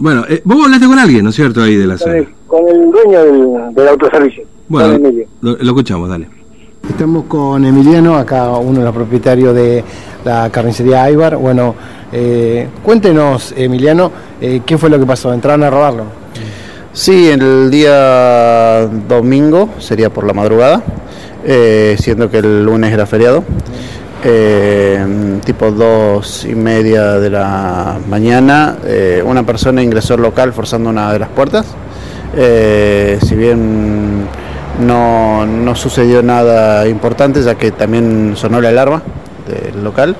Bueno, eh, vos hablaste con alguien, ¿no es cierto, ahí de la Con zona? el, con el dueño del, del autoservicio. Bueno, con Emilio. lo, lo escuchamos, dale. Estamos con Emiliano, acá uno de los propietarios de la carnicería Aibar. Bueno, eh, cuéntenos, Emiliano, eh, ¿qué fue lo que pasó? ¿Entraron a robarlo? Sí, el día domingo, sería por la madrugada, eh, siendo que el lunes era feriado. Eh, tipo dos y media de la mañana, eh, una persona ingresó al local forzando una de las puertas. Eh, si bien no, no sucedió nada importante, ya que también sonó la alarma del local.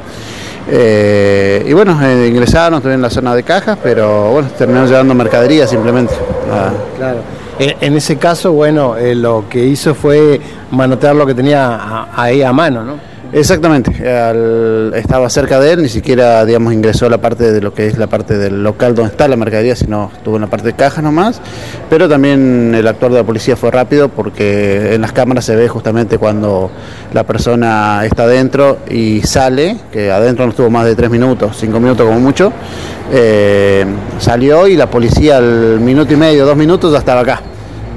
Y bueno, ingresaron, estuvieron en la zona de cajas, pero bueno, terminaron llevando mercadería simplemente. Ah, Claro. En ese caso, bueno, lo que hizo fue manotear lo que tenía ahí a mano, ¿no? Exactamente, estaba cerca de él, ni siquiera digamos ingresó a la parte de lo que es la parte del local donde está la mercadería, sino estuvo en la parte de caja nomás, pero también el actuar de la policía fue rápido porque en las cámaras se ve justamente cuando la persona está adentro y sale, que adentro no estuvo más de tres minutos, cinco minutos como mucho, eh, salió y la policía al minuto y medio, dos minutos ya estaba acá,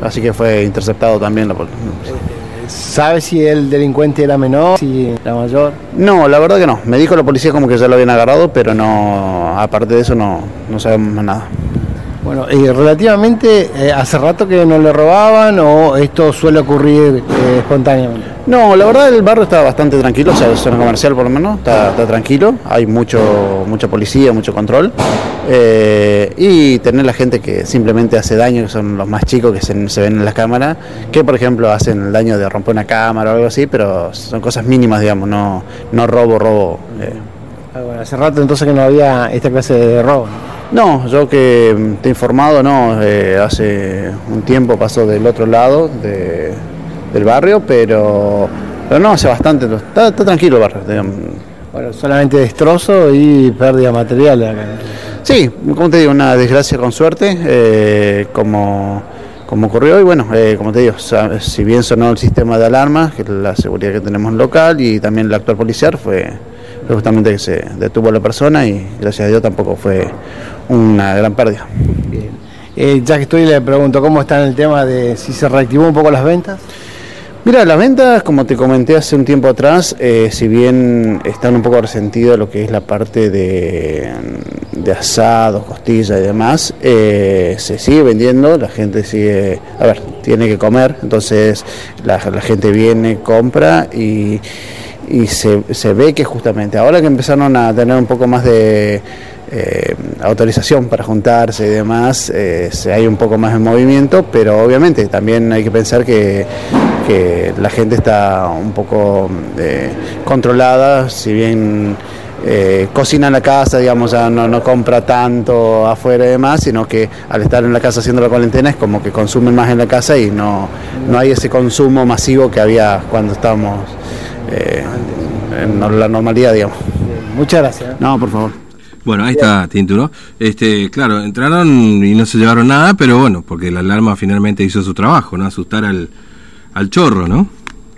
así que fue interceptado también la policía. ¿Sabe si el delincuente era menor, si era mayor? No, la verdad que no. Me dijo la policía como que ya lo habían agarrado, pero no, aparte de eso no, no sabemos nada. Bueno, eh, relativamente, eh, ¿hace rato que no le robaban o esto suele ocurrir eh, espontáneamente? No, la verdad el barrio está bastante tranquilo, o sea, la zona comercial por lo menos, está, está tranquilo, hay mucho, mucha policía, mucho control. eh, y tener la gente que simplemente hace daño, que son los más chicos que se, se ven en las cámaras, que por ejemplo hacen el daño de romper una cámara o algo así, pero son cosas mínimas, digamos, no, no robo, robo. eh. Ah, bueno, hace rato entonces que no había esta clase de robo. ¿No? Yo que mm, te he informado, no, eh, hace un tiempo pasó del otro lado de- del barrio, pero, pero no, hace bastante, está, está tranquilo el barrio. digamos. Bueno, solamente destrozo y pérdida material. acá. Sí, como te digo, una desgracia con suerte, eh, como, como ocurrió, y bueno, eh, como te digo, si bien sonó el sistema de alarmas, que es la seguridad que tenemos en local, y también el actual policial, fue justamente que se detuvo a la persona y gracias a Dios tampoco fue una gran pérdida. Bien. Eh, ya que estoy, le pregunto cómo está en el tema de si se reactivó un poco las ventas. Mira, las ventas, como te comenté hace un tiempo atrás, eh, si bien están un poco resentidas lo que es la parte de, de asados, costillas y demás, eh, se sigue vendiendo, la gente sigue, a ver, tiene que comer, entonces la, la gente viene, compra y, y se, se ve que justamente ahora que empezaron a tener un poco más de eh, autorización para juntarse y demás, eh, se- hay un poco más de movimiento, pero obviamente también hay que pensar que, que la gente está un poco eh, controlada, si bien eh, cocina en la casa, digamos, ya no, no compra tanto afuera y demás, sino que al estar en la casa haciendo la cuarentena es como que consumen más en la casa y no, no hay ese consumo masivo que había cuando estábamos eh, en la normalidad, digamos. Muchas gracias. No, por favor. Bueno, ahí está Tintu, ¿no? Este, claro, entraron y no se llevaron nada, pero bueno, porque la alarma finalmente hizo su trabajo, ¿no? Asustar al, al chorro, ¿no?